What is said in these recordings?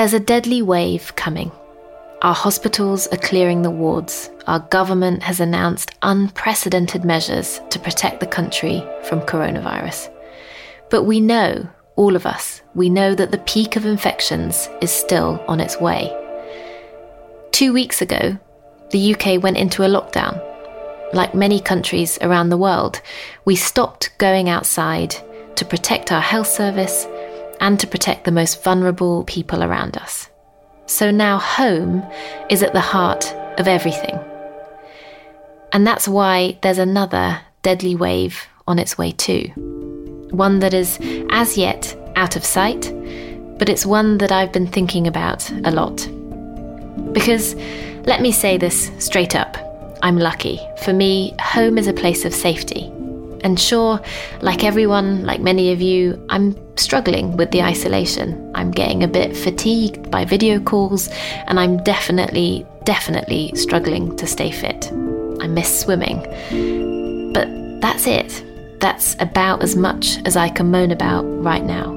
There's a deadly wave coming. Our hospitals are clearing the wards. Our government has announced unprecedented measures to protect the country from coronavirus. But we know, all of us, we know that the peak of infections is still on its way. Two weeks ago, the UK went into a lockdown. Like many countries around the world, we stopped going outside to protect our health service and to protect the most vulnerable people around us. So now home is at the heart of everything. And that's why there's another deadly wave on its way too. One that is as yet out of sight, but it's one that I've been thinking about a lot. Because, let me say this straight up I'm lucky. For me, home is a place of safety. And sure, like everyone, like many of you, I'm struggling with the isolation. I'm getting a bit fatigued by video calls, and I'm definitely, definitely struggling to stay fit. I miss swimming. But that's it. That's about as much as I can moan about right now.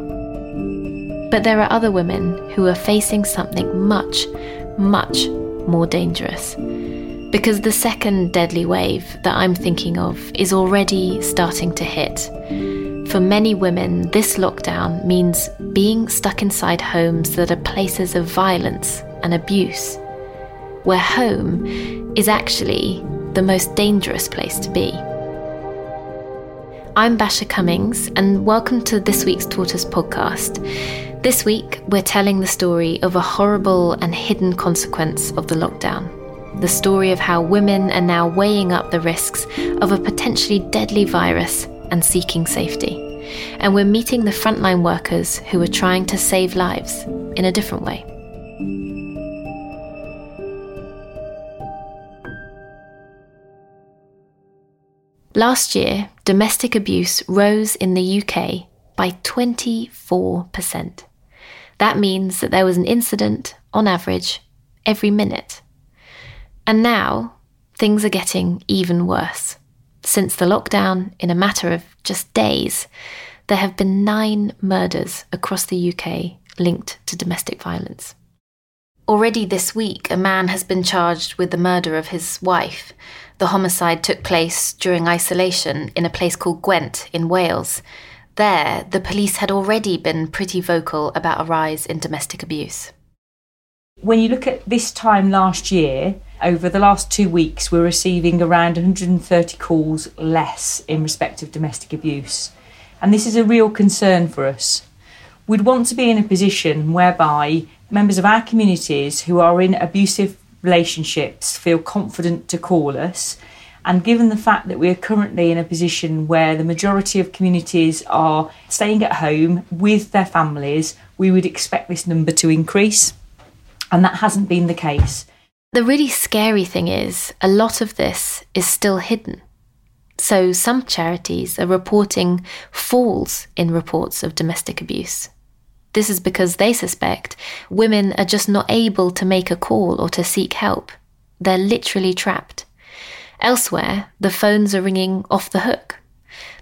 But there are other women who are facing something much, much more dangerous. Because the second deadly wave that I'm thinking of is already starting to hit. For many women, this lockdown means being stuck inside homes that are places of violence and abuse, where home is actually the most dangerous place to be. I'm Basia Cummings, and welcome to this week's Tortoise podcast. This week, we're telling the story of a horrible and hidden consequence of the lockdown the story of how women are now weighing up the risks of a potentially deadly virus and seeking safety. And we're meeting the frontline workers who are trying to save lives in a different way. Last year, domestic abuse rose in the UK by 24%. That means that there was an incident, on average, every minute. And now, things are getting even worse. Since the lockdown, in a matter of just days, there have been nine murders across the UK linked to domestic violence. Already this week, a man has been charged with the murder of his wife. The homicide took place during isolation in a place called Gwent in Wales. There, the police had already been pretty vocal about a rise in domestic abuse. When you look at this time last year, over the last two weeks, we're receiving around 130 calls less in respect of domestic abuse. And this is a real concern for us. We'd want to be in a position whereby members of our communities who are in abusive relationships feel confident to call us. And given the fact that we're currently in a position where the majority of communities are staying at home with their families, we would expect this number to increase. And that hasn't been the case. The really scary thing is, a lot of this is still hidden. So, some charities are reporting falls in reports of domestic abuse. This is because they suspect women are just not able to make a call or to seek help. They're literally trapped. Elsewhere, the phones are ringing off the hook.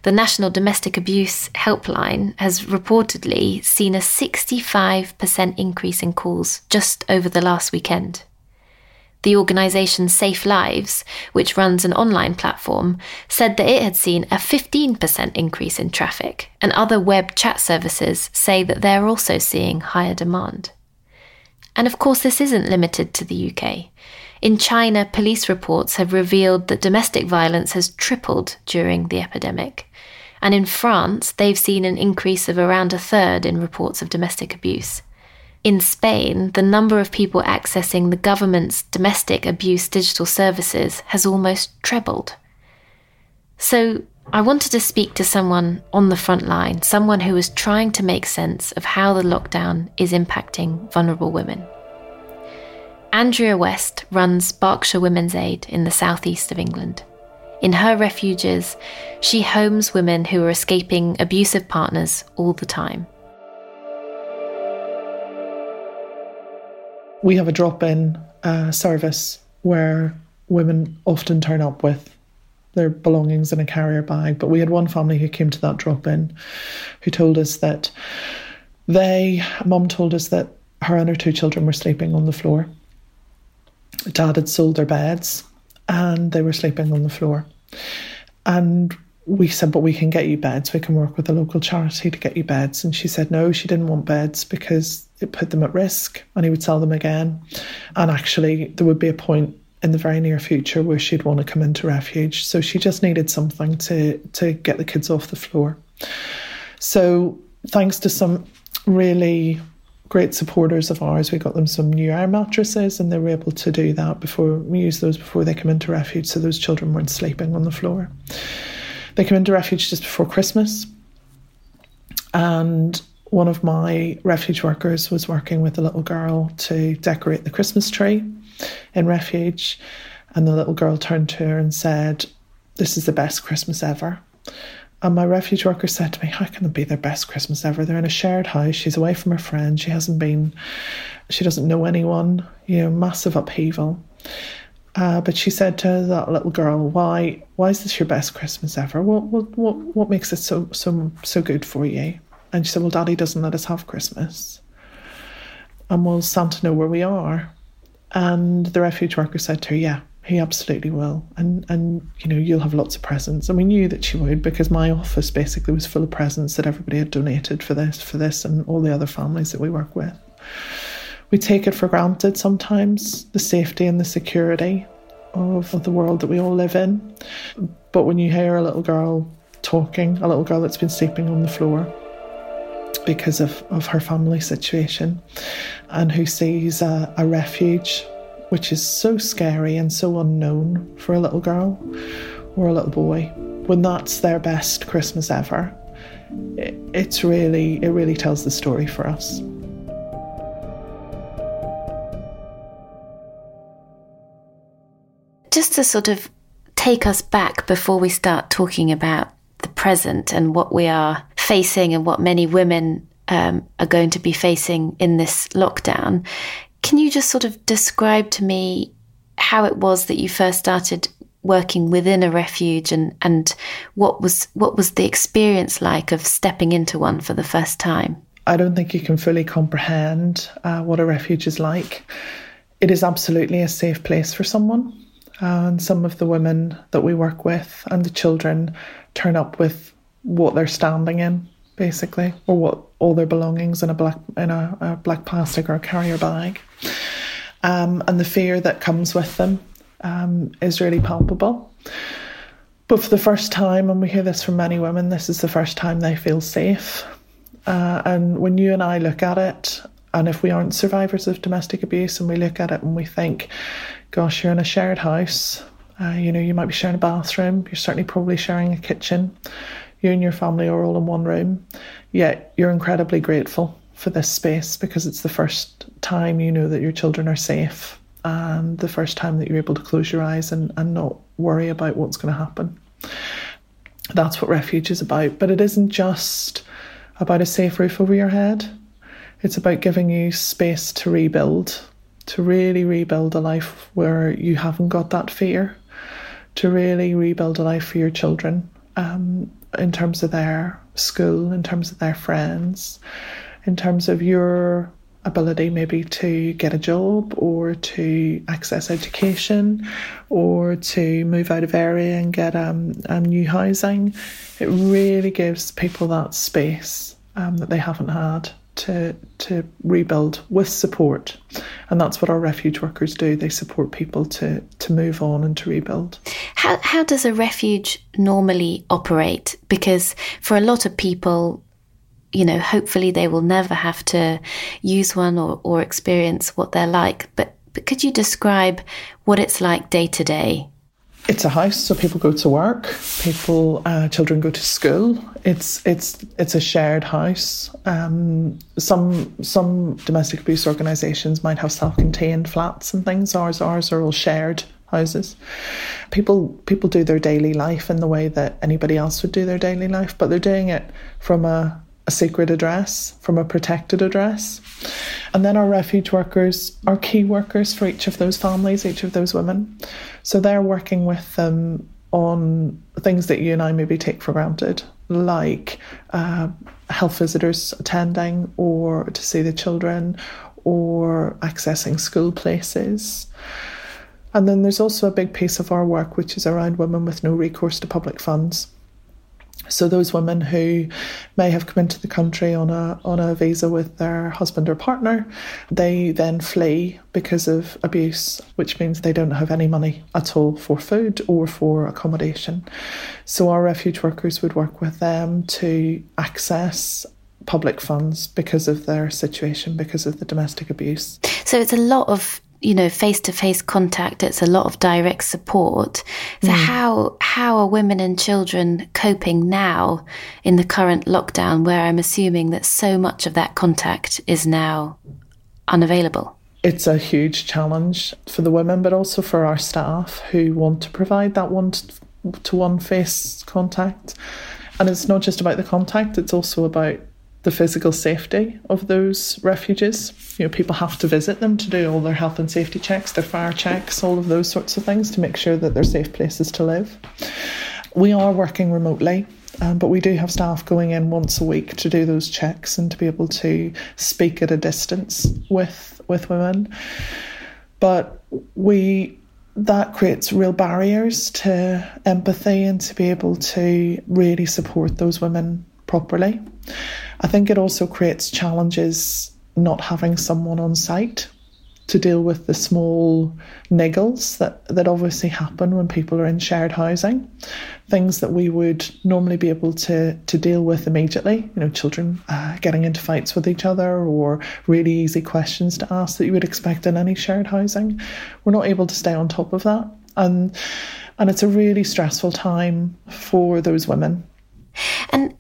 The National Domestic Abuse Helpline has reportedly seen a 65% increase in calls just over the last weekend. The organisation Safe Lives, which runs an online platform, said that it had seen a 15% increase in traffic, and other web chat services say that they're also seeing higher demand. And of course, this isn't limited to the UK. In China, police reports have revealed that domestic violence has tripled during the epidemic. And in France, they've seen an increase of around a third in reports of domestic abuse. In Spain, the number of people accessing the government's domestic abuse digital services has almost trebled. So, I wanted to speak to someone on the front line, someone who is trying to make sense of how the lockdown is impacting vulnerable women. Andrea West runs Berkshire Women's Aid in the southeast of England. In her refuges, she homes women who are escaping abusive partners all the time. We have a drop in uh, service where women often turn up with their belongings in a carrier bag. But we had one family who came to that drop in who told us that they, mum told us that her and her two children were sleeping on the floor. Dad had sold their beds and they were sleeping on the floor. And we said, but we can get you beds. We can work with a local charity to get you beds. And she said, no, she didn't want beds because it put them at risk and he would sell them again. And actually, there would be a point in the very near future where she'd want to come into refuge. So she just needed something to, to get the kids off the floor. So, thanks to some really great supporters of ours, we got them some new air mattresses and they were able to do that before we use those before they come into refuge so those children weren't sleeping on the floor. They came into refuge just before Christmas. And one of my refuge workers was working with a little girl to decorate the Christmas tree in refuge. And the little girl turned to her and said, This is the best Christmas ever. And my refuge worker said to me, How can it be their best Christmas ever? They're in a shared house. She's away from her friend. She hasn't been, she doesn't know anyone, you know, massive upheaval. Uh, but she said to that little girl, "Why? Why is this your best Christmas ever? What? What? What? What makes it so so so good for you?" And she said, "Well, Daddy doesn't let us have Christmas, and will Santa know where we are?" And the refuge worker said to her, "Yeah, he absolutely will, and and you know you'll have lots of presents." And we knew that she would because my office basically was full of presents that everybody had donated for this, for this, and all the other families that we work with we take it for granted sometimes the safety and the security of, of the world that we all live in. But when you hear a little girl talking, a little girl that's been sleeping on the floor because of, of her family situation, and who sees a, a refuge which is so scary and so unknown for a little girl or a little boy, when that's their best Christmas ever, it, it's really, it really tells the story for us. just to sort of take us back before we start talking about the present and what we are facing and what many women um, are going to be facing in this lockdown, can you just sort of describe to me how it was that you first started working within a refuge and, and what was what was the experience like of stepping into one for the first time? I don't think you can fully comprehend uh, what a refuge is like. It is absolutely a safe place for someone and some of the women that we work with and the children turn up with what they're standing in basically or what all their belongings in a black in a, a black plastic or a carrier bag um, and the fear that comes with them um, is really palpable but for the first time and we hear this from many women this is the first time they feel safe uh, and when you and I look at it and if we aren't survivors of domestic abuse and we look at it and we think gosh, you're in a shared house. Uh, you know, you might be sharing a bathroom. You're certainly probably sharing a kitchen. You and your family are all in one room. Yet you're incredibly grateful for this space because it's the first time you know that your children are safe and the first time that you're able to close your eyes and, and not worry about what's going to happen. That's what refuge is about. But it isn't just about a safe roof over your head, it's about giving you space to rebuild to really rebuild a life where you haven't got that fear, to really rebuild a life for your children. Um, in terms of their school, in terms of their friends, in terms of your ability maybe to get a job or to access education or to move out of area and get um, new housing. It really gives people that space um, that they haven't had to to rebuild with support. And that's what our refuge workers do. They support people to to move on and to rebuild. How how does a refuge normally operate? Because for a lot of people you know, hopefully they will never have to use one or, or experience what they're like. But, but could you describe what it's like day to day? It's a house, so people go to work. People, uh, children go to school. It's it's it's a shared house. Um, some some domestic abuse organisations might have self-contained flats and things. Ours ours are all shared houses. People people do their daily life in the way that anybody else would do their daily life, but they're doing it from a a secret address from a protected address. And then our refuge workers are key workers for each of those families, each of those women. So they're working with them on things that you and I maybe take for granted, like uh, health visitors attending or to see the children or accessing school places. And then there's also a big piece of our work which is around women with no recourse to public funds. So those women who may have come into the country on a on a visa with their husband or partner, they then flee because of abuse, which means they don't have any money at all for food or for accommodation. So our refuge workers would work with them to access public funds because of their situation, because of the domestic abuse. So it's a lot of you know face to face contact it's a lot of direct support. So mm. how how are women and children coping now in the current lockdown where i'm assuming that so much of that contact is now unavailable? It's a huge challenge for the women but also for our staff who want to provide that one to one face contact. And it's not just about the contact it's also about the physical safety of those refuges. You know, people have to visit them to do all their health and safety checks, their fire checks, all of those sorts of things to make sure that they're safe places to live. We are working remotely. Um, but we do have staff going in once a week to do those checks and to be able to speak at a distance with with women. But we that creates real barriers to empathy and to be able to really support those women properly. I think it also creates challenges not having someone on site to deal with the small niggles that, that obviously happen when people are in shared housing. Things that we would normally be able to, to deal with immediately, you know, children uh, getting into fights with each other or really easy questions to ask that you would expect in any shared housing. We're not able to stay on top of that. And and it's a really stressful time for those women. And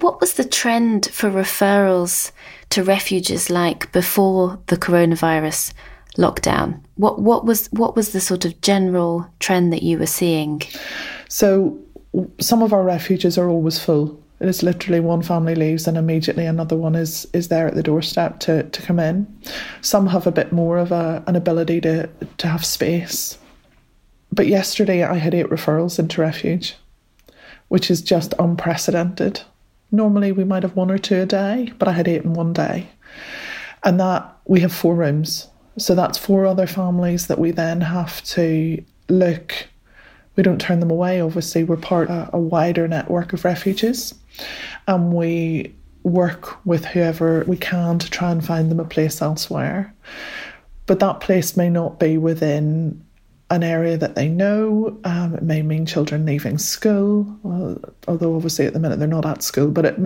what was the trend for referrals to refuges like before the coronavirus lockdown? What what was what was the sort of general trend that you were seeing? So some of our refuges are always full. It is literally one family leaves and immediately another one is is there at the doorstep to, to come in. Some have a bit more of a, an ability to to have space. But yesterday I had eight referrals into refuge, which is just unprecedented. Normally we might have one or two a day, but I had eight in one day. And that we have four rooms. So that's four other families that we then have to look. We don't turn them away, obviously. We're part of a wider network of refuges. And we work with whoever we can to try and find them a place elsewhere. But that place may not be within an area that they know. Um, it may mean children leaving school, although obviously at the minute they're not at school. But it.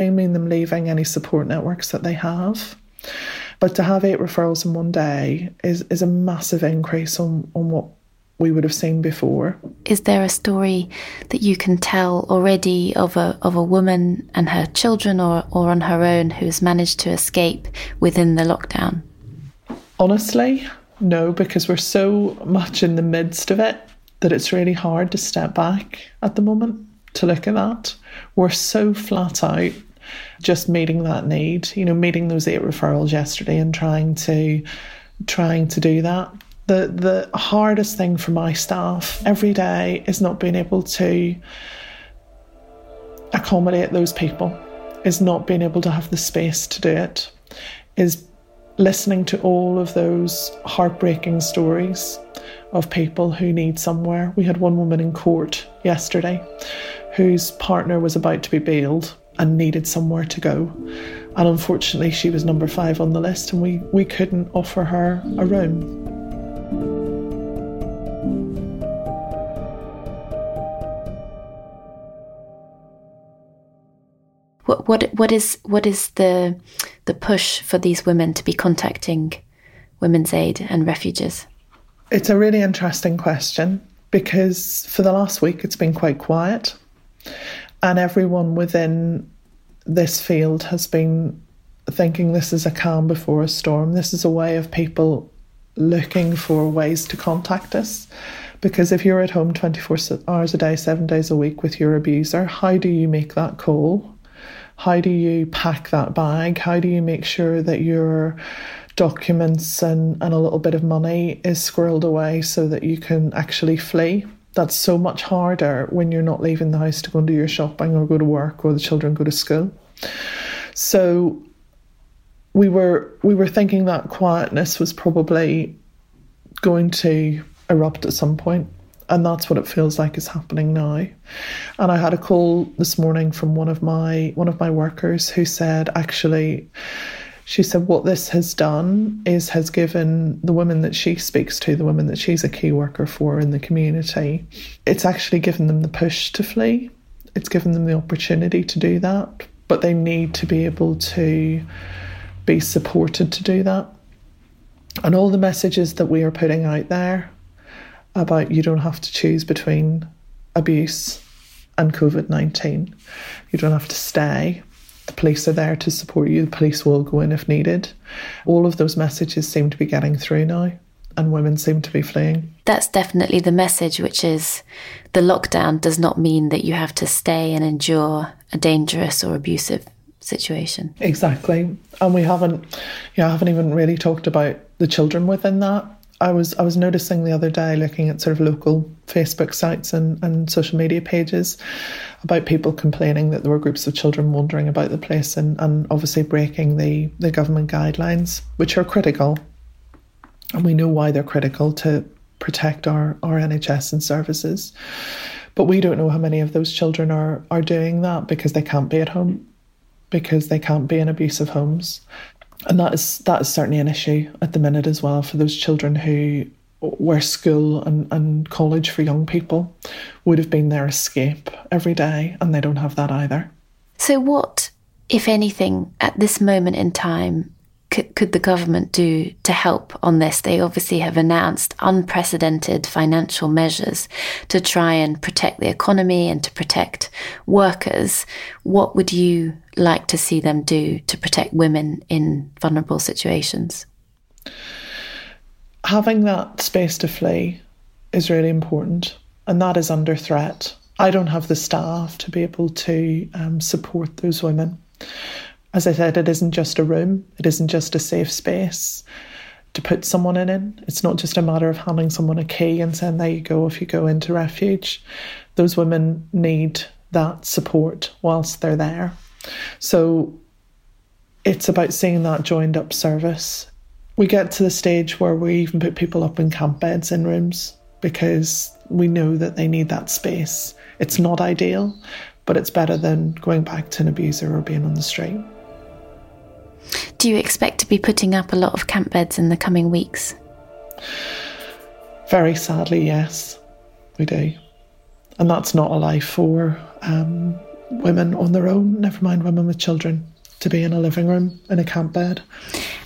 Mean them leaving any support networks that they have. But to have eight referrals in one day is, is a massive increase on, on what we would have seen before. Is there a story that you can tell already of a of a woman and her children or, or on her own who's managed to escape within the lockdown? Honestly, no, because we're so much in the midst of it that it's really hard to step back at the moment to look at that. We're so flat out just meeting that need, you know, meeting those eight referrals yesterday and trying to trying to do that. The the hardest thing for my staff every day is not being able to accommodate those people, is not being able to have the space to do it, is listening to all of those heartbreaking stories of people who need somewhere. We had one woman in court yesterday whose partner was about to be bailed and needed somewhere to go. And unfortunately, she was number five on the list, and we, we couldn't offer her a room. What what what is what is the the push for these women to be contacting Women's Aid and refuges? It's a really interesting question because for the last week it's been quite quiet, and everyone within this field has been thinking this is a calm before a storm. This is a way of people looking for ways to contact us. Because if you're at home 24 hours a day, seven days a week with your abuser, how do you make that call? How do you pack that bag? How do you make sure that your documents and, and a little bit of money is squirreled away so that you can actually flee? That's so much harder when you're not leaving the house to go and do your shopping or go to work or the children go to school. So we were we were thinking that quietness was probably going to erupt at some point and that's what it feels like is happening now and i had a call this morning from one of my one of my workers who said actually she said what this has done is has given the women that she speaks to the women that she's a key worker for in the community it's actually given them the push to flee it's given them the opportunity to do that but they need to be able to be supported to do that. And all the messages that we are putting out there about you don't have to choose between abuse and COVID 19, you don't have to stay. The police are there to support you, the police will go in if needed. All of those messages seem to be getting through now, and women seem to be fleeing. That's definitely the message, which is the lockdown does not mean that you have to stay and endure a dangerous or abusive situation. Exactly. And we haven't you know, I haven't even really talked about the children within that. I was I was noticing the other day looking at sort of local Facebook sites and, and social media pages about people complaining that there were groups of children wandering about the place and, and obviously breaking the, the government guidelines, which are critical. And we know why they're critical to protect our, our NHS and services. But we don't know how many of those children are, are doing that because they can't be at home, because they can't be in abusive homes. And that is that is certainly an issue at the minute as well for those children who where school and, and college for young people would have been their escape every day and they don't have that either. So what, if anything, at this moment in time could, could the government do to help on this? They obviously have announced unprecedented financial measures to try and protect the economy and to protect workers. What would you like to see them do to protect women in vulnerable situations? Having that space to flee is really important, and that is under threat. I don't have the staff to be able to um, support those women as I said, it isn't just a room, it isn't just a safe space to put someone in. It's not just a matter of handing someone a key and saying, there you go, if you go into refuge. Those women need that support whilst they're there. So it's about seeing that joined up service. We get to the stage where we even put people up in camp beds in rooms because we know that they need that space. It's not ideal, but it's better than going back to an abuser or being on the street. Do you expect to be putting up a lot of camp beds in the coming weeks? Very sadly, yes, we do. And that's not a life for um, women on their own, never mind women with children, to be in a living room in a camp bed.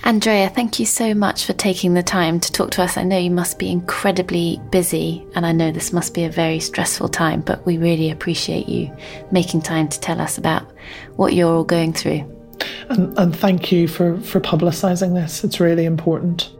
Andrea, thank you so much for taking the time to talk to us. I know you must be incredibly busy, and I know this must be a very stressful time, but we really appreciate you making time to tell us about what you're all going through. And, and thank you for, for publicising this. It's really important.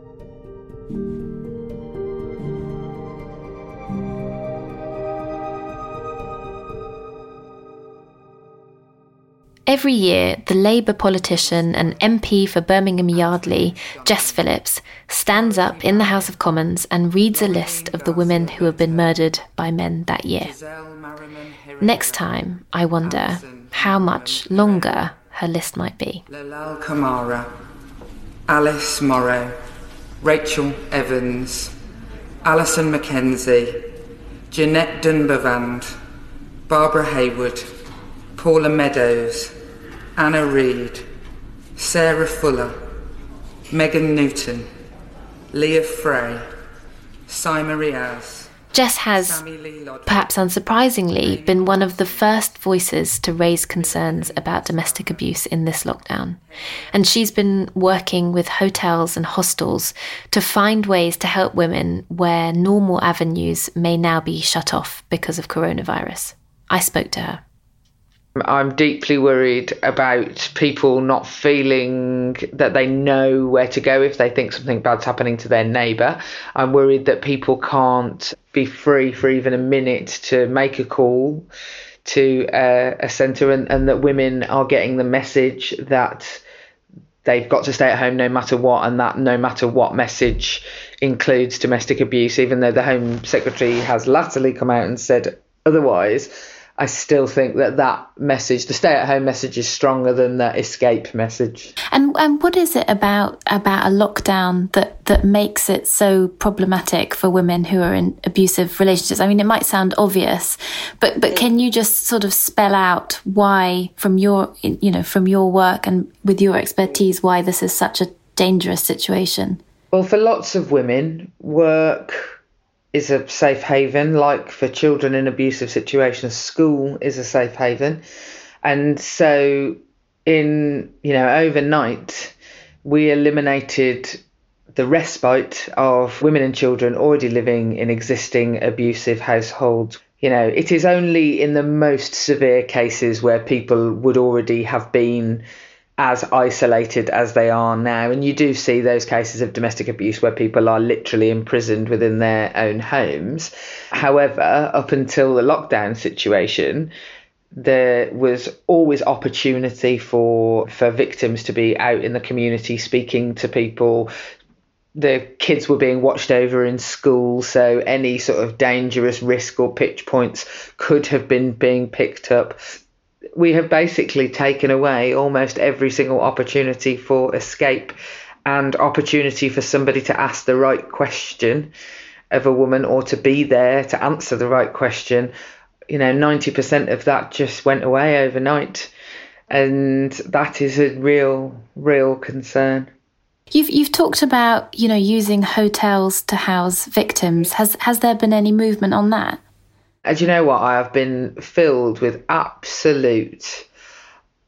Every year, the Labour politician and MP for Birmingham Yardley, Jess Phillips, stands up in the House of Commons and reads a list of the women who have been murdered by men that year. Next time, I wonder how much longer her list might be. Lalal Kamara, Alice Morrow, Rachel Evans, Alison Mackenzie, Jeanette Dunbavand, Barbara Hayward, Paula Meadows, Anna Reid, Sarah Fuller, Megan Newton, Leah Frey, Simon Riaz, Jess has, perhaps unsurprisingly, been one of the first voices to raise concerns about domestic abuse in this lockdown. And she's been working with hotels and hostels to find ways to help women where normal avenues may now be shut off because of coronavirus. I spoke to her. I'm deeply worried about people not feeling that they know where to go if they think something bad's happening to their neighbour. I'm worried that people can't be free for even a minute to make a call to uh, a centre and, and that women are getting the message that they've got to stay at home no matter what, and that no matter what message includes domestic abuse, even though the Home Secretary has latterly come out and said otherwise. I still think that that message, the stay-at-home message, is stronger than the escape message. And and what is it about about a lockdown that that makes it so problematic for women who are in abusive relationships? I mean, it might sound obvious, but but can you just sort of spell out why, from your you know from your work and with your expertise, why this is such a dangerous situation? Well, for lots of women, work is a safe haven, like for children in abusive situations, school is a safe haven. And so, in, you know, overnight, we eliminated the respite of women and children already living in existing abusive households. You know, it is only in the most severe cases where people would already have been as isolated as they are now. And you do see those cases of domestic abuse where people are literally imprisoned within their own homes. However, up until the lockdown situation, there was always opportunity for for victims to be out in the community speaking to people the kids were being watched over in school so any sort of dangerous risk or pitch points could have been being picked up we have basically taken away almost every single opportunity for escape and opportunity for somebody to ask the right question of a woman or to be there to answer the right question you know, 90% of that just went away overnight. And that is a real, real concern. You've you've talked about you know using hotels to house victims. Has has there been any movement on that? And you know what? I have been filled with absolute,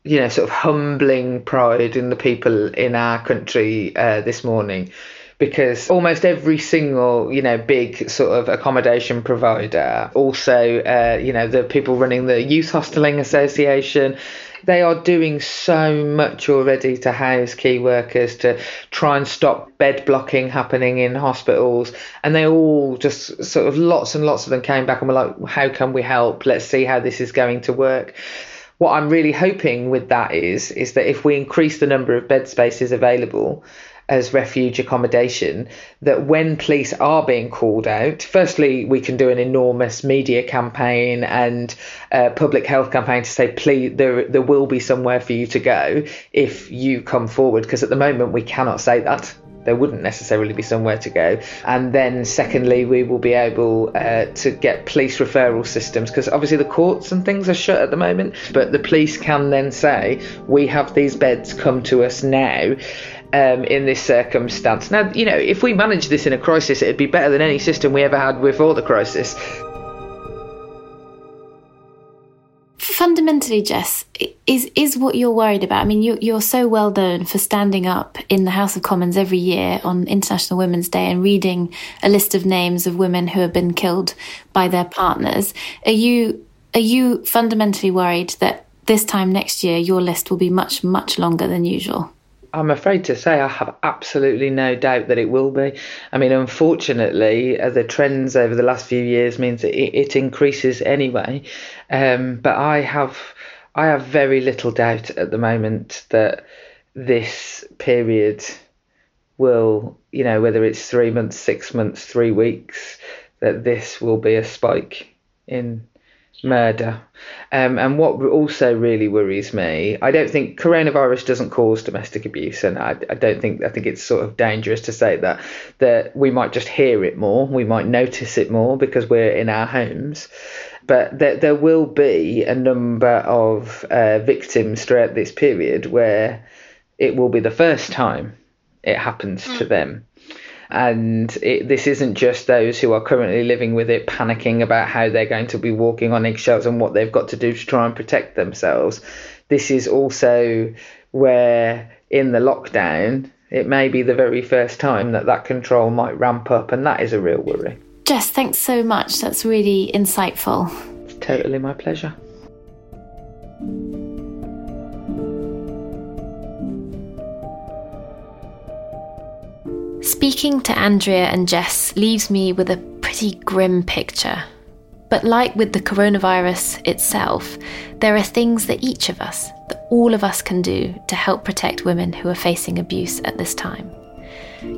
you know, sort of humbling pride in the people in our country uh, this morning because almost every single you know big sort of accommodation provider also uh, you know the people running the youth hosteling association they are doing so much already to house key workers to try and stop bed blocking happening in hospitals. And they all just sort of lots and lots of them came back and were like how can we help? Let's see how this is going to work. What I'm really hoping with that is is that if we increase the number of bed spaces available as refuge accommodation that when police are being called out, firstly, we can do an enormous media campaign and a public health campaign to say, please, there, there will be somewhere for you to go if you come forward. Because at the moment, we cannot say that there wouldn't necessarily be somewhere to go. And then, secondly, we will be able uh, to get police referral systems because obviously the courts and things are shut at the moment, but the police can then say, We have these beds, come to us now um, in this circumstance. Now, you know, if we manage this in a crisis, it'd be better than any system we ever had before the crisis. Fundamentally, Jess, is is what you're worried about? I mean, you, you're so well known for standing up in the House of Commons every year on International Women's Day and reading a list of names of women who have been killed by their partners. Are you are you fundamentally worried that this time next year your list will be much much longer than usual? I'm afraid to say I have absolutely no doubt that it will be. I mean, unfortunately, uh, the trends over the last few years means that it, it increases anyway. Um, but I have, I have very little doubt at the moment that this period will, you know, whether it's three months, six months, three weeks, that this will be a spike in murder. Um, and what also really worries me, I don't think coronavirus doesn't cause domestic abuse, and I, I, don't think I think it's sort of dangerous to say that that we might just hear it more, we might notice it more because we're in our homes. But there, there will be a number of uh, victims throughout this period where it will be the first time it happens mm. to them and it, this isn't just those who are currently living with it panicking about how they're going to be walking on eggshells and what they've got to do to try and protect themselves. This is also where in the lockdown it may be the very first time that that control might ramp up, and that is a real worry. Jess, thanks so much. That's really insightful. It's totally my pleasure. Speaking to Andrea and Jess leaves me with a pretty grim picture. But like with the coronavirus itself, there are things that each of us, that all of us can do to help protect women who are facing abuse at this time.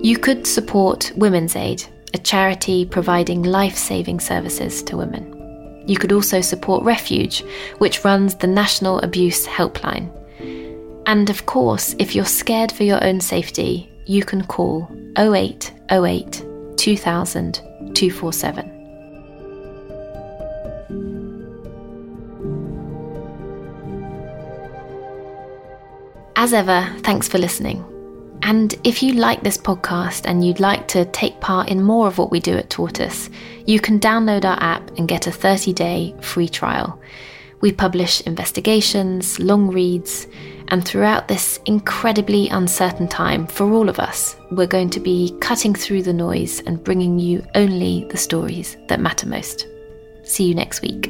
You could support Women's Aid, a charity providing life saving services to women. You could also support Refuge, which runs the National Abuse Helpline. And of course, if you're scared for your own safety, you can call 0808 2000 247. As ever, thanks for listening. And if you like this podcast and you'd like to take part in more of what we do at Tortoise, you can download our app and get a 30 day free trial. We publish investigations, long reads, and throughout this incredibly uncertain time for all of us, we're going to be cutting through the noise and bringing you only the stories that matter most. See you next week.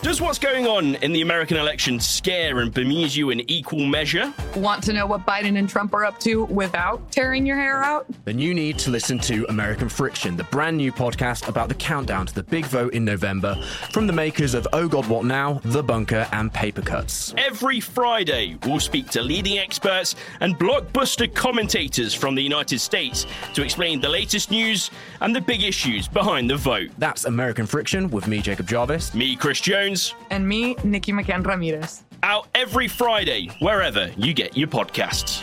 Does what's going on in the American election scare and bemuse you in equal measure? Want to know what Biden and Trump are up to without tearing your hair out? Then you need to listen to American Friction, the brand new podcast about the countdown to the big vote in November from the makers of Oh God What Now, The Bunker, and Paper Cuts. Every Friday, we'll speak to leading experts and blockbuster commentators from the United States to explain the latest news and the big issues behind the vote. That's American Friction with me, Jacob Jarvis. Me, Chris Jones. And me, Nikki McCann Ramirez. Out every Friday, wherever you get your podcasts.